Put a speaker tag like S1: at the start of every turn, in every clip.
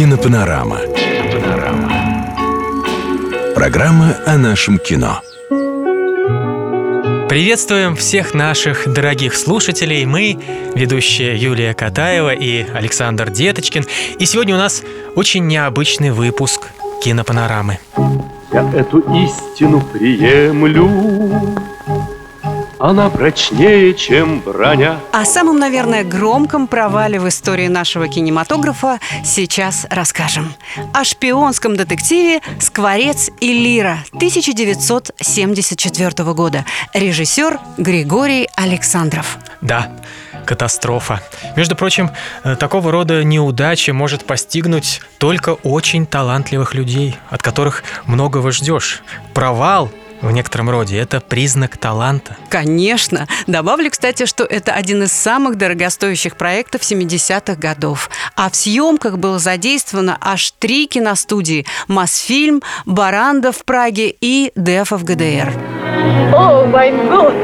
S1: Кинопанорама. Кинопанорама. Программа о нашем кино.
S2: Приветствуем всех наших дорогих слушателей. Мы, ведущие Юлия Катаева и Александр Деточкин. И сегодня у нас очень необычный выпуск кинопанорамы.
S3: Я эту истину приемлю она прочнее, чем броня.
S4: О самом, наверное, громком провале в истории нашего кинематографа сейчас расскажем. О шпионском детективе «Скворец и Лира» 1974 года. Режиссер Григорий Александров.
S2: Да, катастрофа. Между прочим, э, такого рода неудача может постигнуть только очень талантливых людей, от которых многого ждешь. Провал в некотором роде. Это признак таланта.
S4: Конечно. Добавлю, кстати, что это один из самых дорогостоящих проектов 70-х годов. А в съемках было задействовано аж три киностудии – Мосфильм, Баранда в Праге и Дефа в ГДР.
S5: О, мой Gott!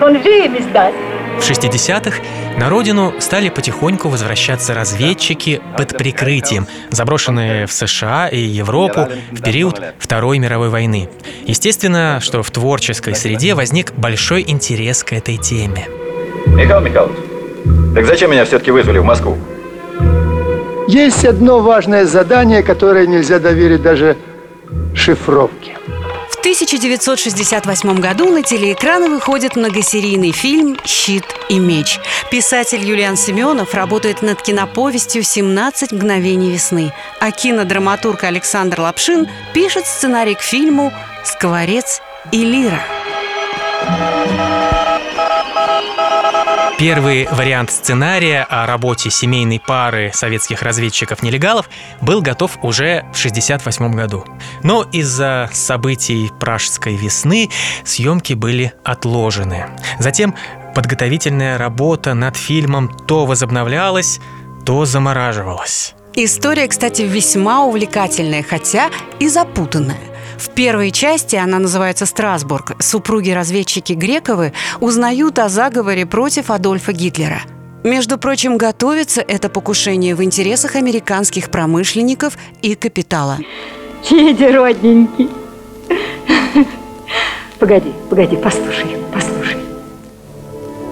S5: Von wem ist das?
S2: В 60-х на родину стали потихоньку возвращаться разведчики под прикрытием, заброшенные в США и Европу в период Второй мировой войны. Естественно, что в творческой среде возник большой интерес к этой теме.
S6: Михаил Михайлович, так зачем меня все-таки вызвали в Москву?
S7: Есть одно важное задание, которое нельзя доверить даже шифровке.
S4: 1968 году на телеэкраны выходит многосерийный фильм «Щит и меч». Писатель Юлиан Семенов работает над киноповестью «17 мгновений весны», а кинодраматург Александр Лапшин пишет сценарий к фильму «Скворец и лира».
S2: Первый вариант сценария о работе семейной пары советских разведчиков-нелегалов был готов уже в 1968 году. Но из-за событий Пражской весны съемки были отложены. Затем подготовительная работа над фильмом то возобновлялась, то замораживалась.
S4: История, кстати, весьма увлекательная, хотя и запутанная. В первой части, она называется «Страсбург», супруги-разведчики Грековы узнают о заговоре против Адольфа Гитлера. Между прочим, готовится это покушение в интересах американских промышленников и капитала.
S5: Федя, родненький. Погоди, погоди, послушай, послушай.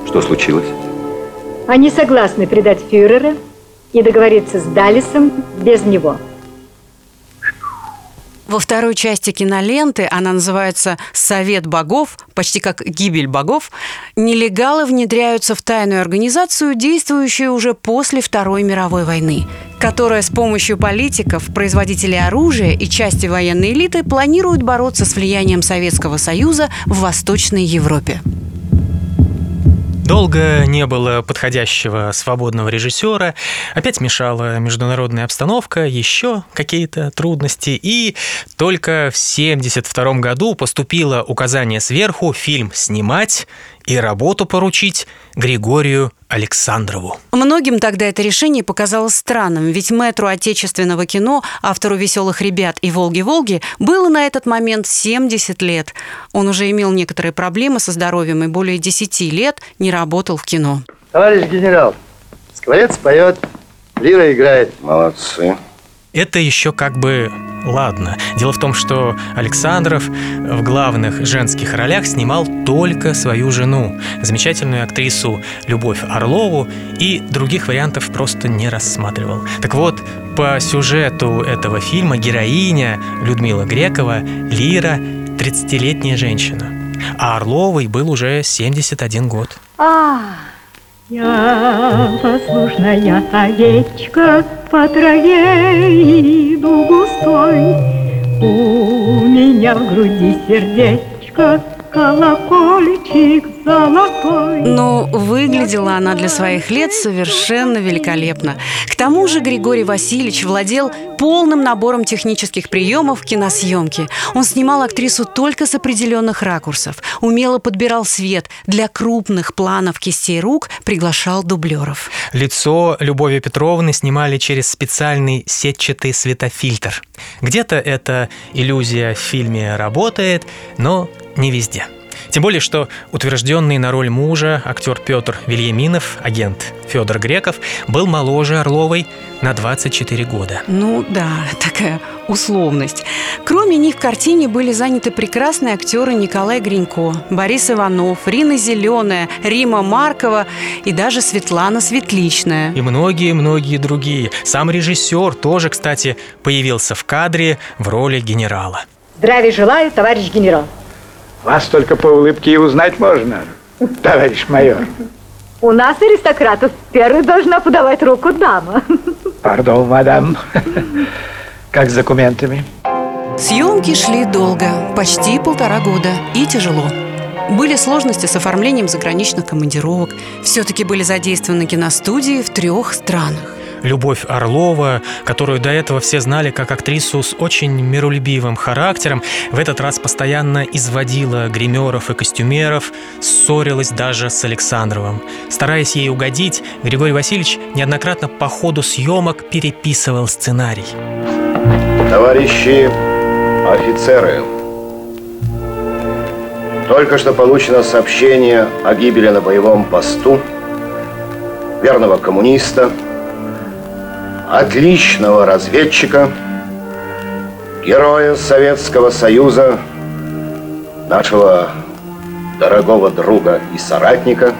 S6: Что случилось?
S5: Они согласны предать фюрера и договориться с Далисом без него –
S4: во второй части киноленты, она называется «Совет богов», почти как «Гибель богов», нелегалы внедряются в тайную организацию, действующую уже после Второй мировой войны, которая с помощью политиков, производителей оружия и части военной элиты планирует бороться с влиянием Советского Союза в Восточной Европе.
S2: Долго не было подходящего свободного режиссера, опять мешала международная обстановка, еще какие-то трудности, и только в 1972 году поступило указание сверху фильм снимать и работу поручить Григорию Александрову.
S4: Многим тогда это решение показалось странным, ведь мэтру отечественного кино, автору «Веселых ребят» и «Волги-Волги» было на этот момент 70 лет. Он уже имел некоторые проблемы со здоровьем и более 10 лет не работал в кино.
S7: Товарищ генерал, скворец поет, лира играет.
S6: Молодцы.
S2: Это еще как бы ладно. Дело в том, что Александров в главных женских ролях снимал только свою жену, замечательную актрису Любовь Орлову, и других вариантов просто не рассматривал. Так вот, по сюжету этого фильма героиня Людмила Грекова Лира 30-летняя женщина, а Орловой был уже 71 год.
S5: А, я послушная овечка по траве иду густой. У меня в груди сердечко колокольчик.
S4: Но выглядела она для своих лет совершенно великолепно. К тому же Григорий Васильевич владел полным набором технических приемов киносъемки. Он снимал актрису только с определенных ракурсов, умело подбирал свет, для крупных планов кистей рук приглашал дублеров.
S2: Лицо Любови Петровны снимали через специальный сетчатый светофильтр. Где-то эта иллюзия в фильме работает, но не везде. Тем более, что утвержденный на роль мужа актер Петр Вильяминов, агент Федор Греков, был моложе Орловой на 24 года.
S4: Ну да, такая условность. Кроме них в картине были заняты прекрасные актеры Николай Гринько, Борис Иванов, Рина Зеленая, Рима Маркова и даже Светлана Светличная.
S2: И многие-многие другие. Сам режиссер тоже, кстати, появился в кадре в роли генерала.
S5: Здравия желаю, товарищ генерал.
S8: Вас только по улыбке и узнать можно, товарищ майор.
S5: У нас, аристократов, первой должна подавать руку дама.
S8: Пардон, мадам. Как с документами?
S4: Съемки шли долго, почти полтора года, и тяжело. Были сложности с оформлением заграничных командировок. Все-таки были задействованы киностудии в трех странах.
S2: Любовь Орлова, которую до этого все знали как актрису с очень миролюбивым характером, в этот раз постоянно изводила гримеров и костюмеров, ссорилась даже с Александровым. Стараясь ей угодить, Григорий Васильевич неоднократно по ходу съемок переписывал сценарий.
S9: Товарищи офицеры, только что получено сообщение о гибели на боевом посту верного коммуниста, отличного разведчика, героя Советского Союза, нашего дорогого друга и соратника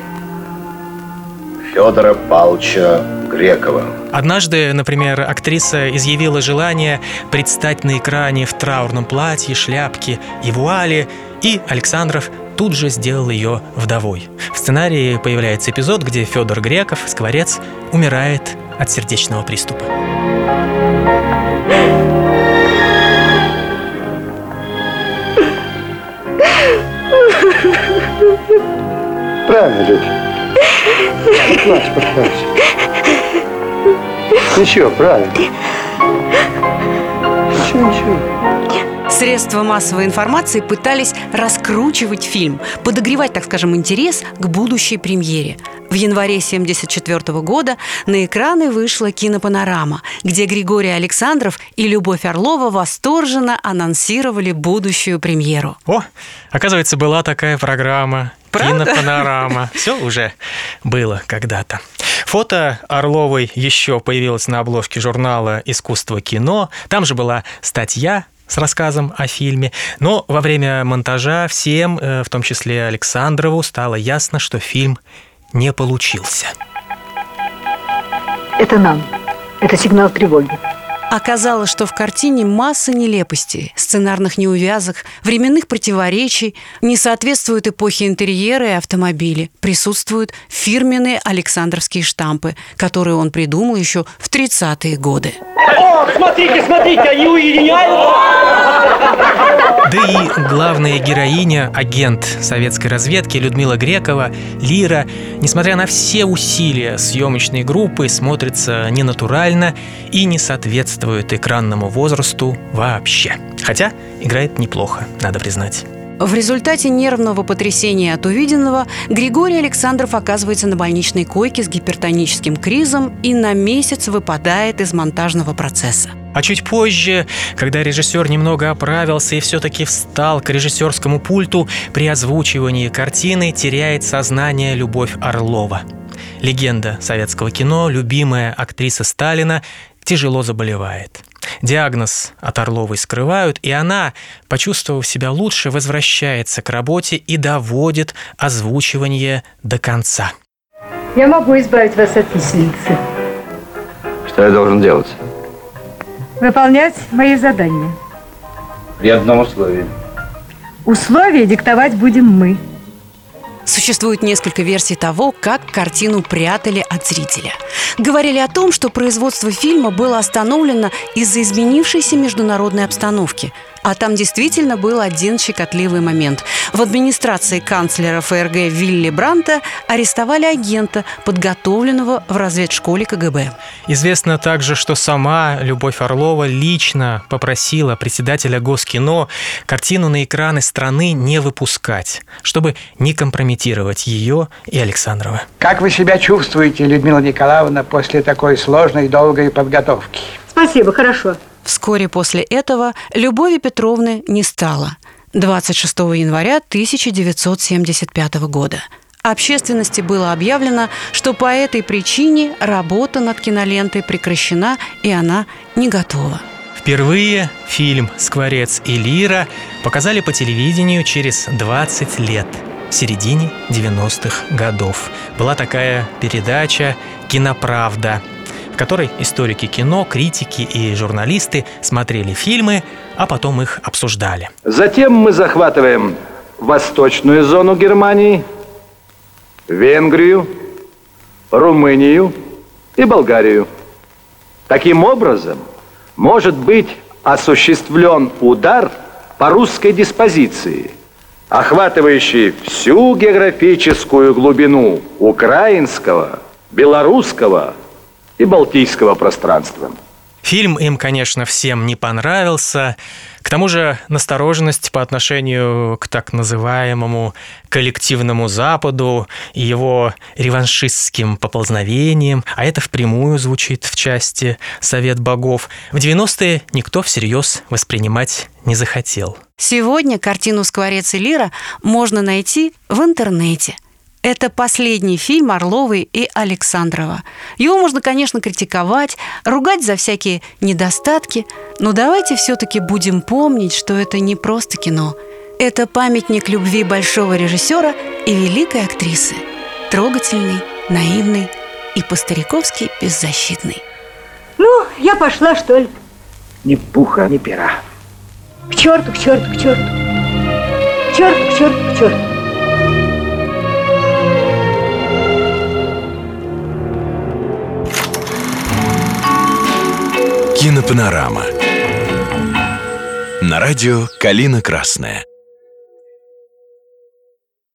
S9: Федора Павловича Грекова.
S2: Однажды, например, актриса изъявила желание предстать на экране в траурном платье, шляпке и вуале, и Александров тут же сделал ее вдовой. В сценарии появляется эпизод, где Федор Греков, скворец, умирает от сердечного приступа.
S7: Правильно, люди. Не плачь, пожалуйста. Ничего, правильно. Ничего, ничего.
S4: Средства массовой информации пытались раскручивать фильм, подогревать, так скажем, интерес к будущей премьере. В январе 1974 года на экраны вышла кинопанорама, где Григорий Александров и Любовь Орлова восторженно анонсировали будущую премьеру.
S2: О, оказывается, была такая программа.
S4: Правда?
S2: Кинопанорама. Все уже было когда-то. Фото Орловой еще появилось на обложке журнала «Искусство кино». Там же была статья с рассказом о фильме. Но во время монтажа всем, э, в том числе Александрову, стало ясно, что фильм не получился.
S5: Это нам. Это сигнал тревоги.
S4: Оказалось, что в картине масса нелепостей, сценарных неувязок, временных противоречий, не соответствуют эпохе интерьера и автомобили. Присутствуют фирменные Александровские штампы, которые он придумал еще в 30-е годы.
S10: О, смотрите, смотрите, они уединяются.
S2: Да и главная героиня, агент советской разведки Людмила Грекова, Лира, несмотря на все усилия съемочной группы, смотрится ненатурально и не соответствует экранному возрасту вообще. Хотя играет неплохо, надо признать.
S4: В результате нервного потрясения от увиденного Григорий Александров оказывается на больничной койке с гипертоническим кризом и на месяц выпадает из монтажного процесса.
S2: А чуть позже, когда режиссер немного оправился и все-таки встал к режиссерскому пульту, при озвучивании картины теряет сознание Любовь Орлова. Легенда советского кино, любимая актриса Сталина, тяжело заболевает. Диагноз от Орловой скрывают, и она, почувствовав себя лучше, возвращается к работе и доводит озвучивание до конца.
S5: Я могу избавить вас от виселицы.
S6: Что я должен делать?
S5: Выполнять мои задания.
S6: При одном условии.
S5: Условия диктовать будем мы.
S4: Существует несколько версий того, как картину прятали от зрителя. Говорили о том, что производство фильма было остановлено из-за изменившейся международной обстановки. А там действительно был один щекотливый момент. В администрации канцлера ФРГ Вилли Бранта арестовали агента, подготовленного в разведшколе КГБ.
S2: Известно также, что сама Любовь Орлова лично попросила председателя Госкино картину на экраны страны не выпускать, чтобы не компрометировать ее и Александрова.
S8: Как вы себя чувствуете, Людмила Николаевна, после такой сложной и долгой подготовки?
S5: Спасибо, хорошо.
S4: Вскоре после этого Любови Петровны не стало. 26 января 1975 года. Общественности было объявлено, что по этой причине работа над кинолентой прекращена и она не готова.
S2: Впервые фильм «Скворец и Лира» показали по телевидению через 20 лет, в середине 90-х годов. Была такая передача «Киноправда», которой историки кино, критики и журналисты смотрели фильмы, а потом их обсуждали.
S8: Затем мы захватываем восточную зону Германии, Венгрию, Румынию и Болгарию. Таким образом, может быть осуществлен удар по русской диспозиции, охватывающий всю географическую глубину украинского, белорусского и балтийского пространства.
S2: Фильм им, конечно, всем не понравился. К тому же настороженность по отношению к так называемому коллективному Западу и его реваншистским поползновениям, а это впрямую звучит в части «Совет богов», в 90-е никто всерьез воспринимать не захотел.
S4: Сегодня картину «Скворец и Лира» можно найти в интернете – это последний фильм Орловой и Александрова. Его можно, конечно, критиковать, ругать за всякие недостатки, но давайте все-таки будем помнить, что это не просто кино. Это памятник любви большого режиссера и великой актрисы. Трогательный, наивный и по-стариковски беззащитный.
S5: Ну, я пошла, что ли?
S8: Ни пуха, ни пера.
S5: К черту, к черту, к черту. К черту, к черту, к черту.
S1: Кинопанорама. На радио «Калина Красная».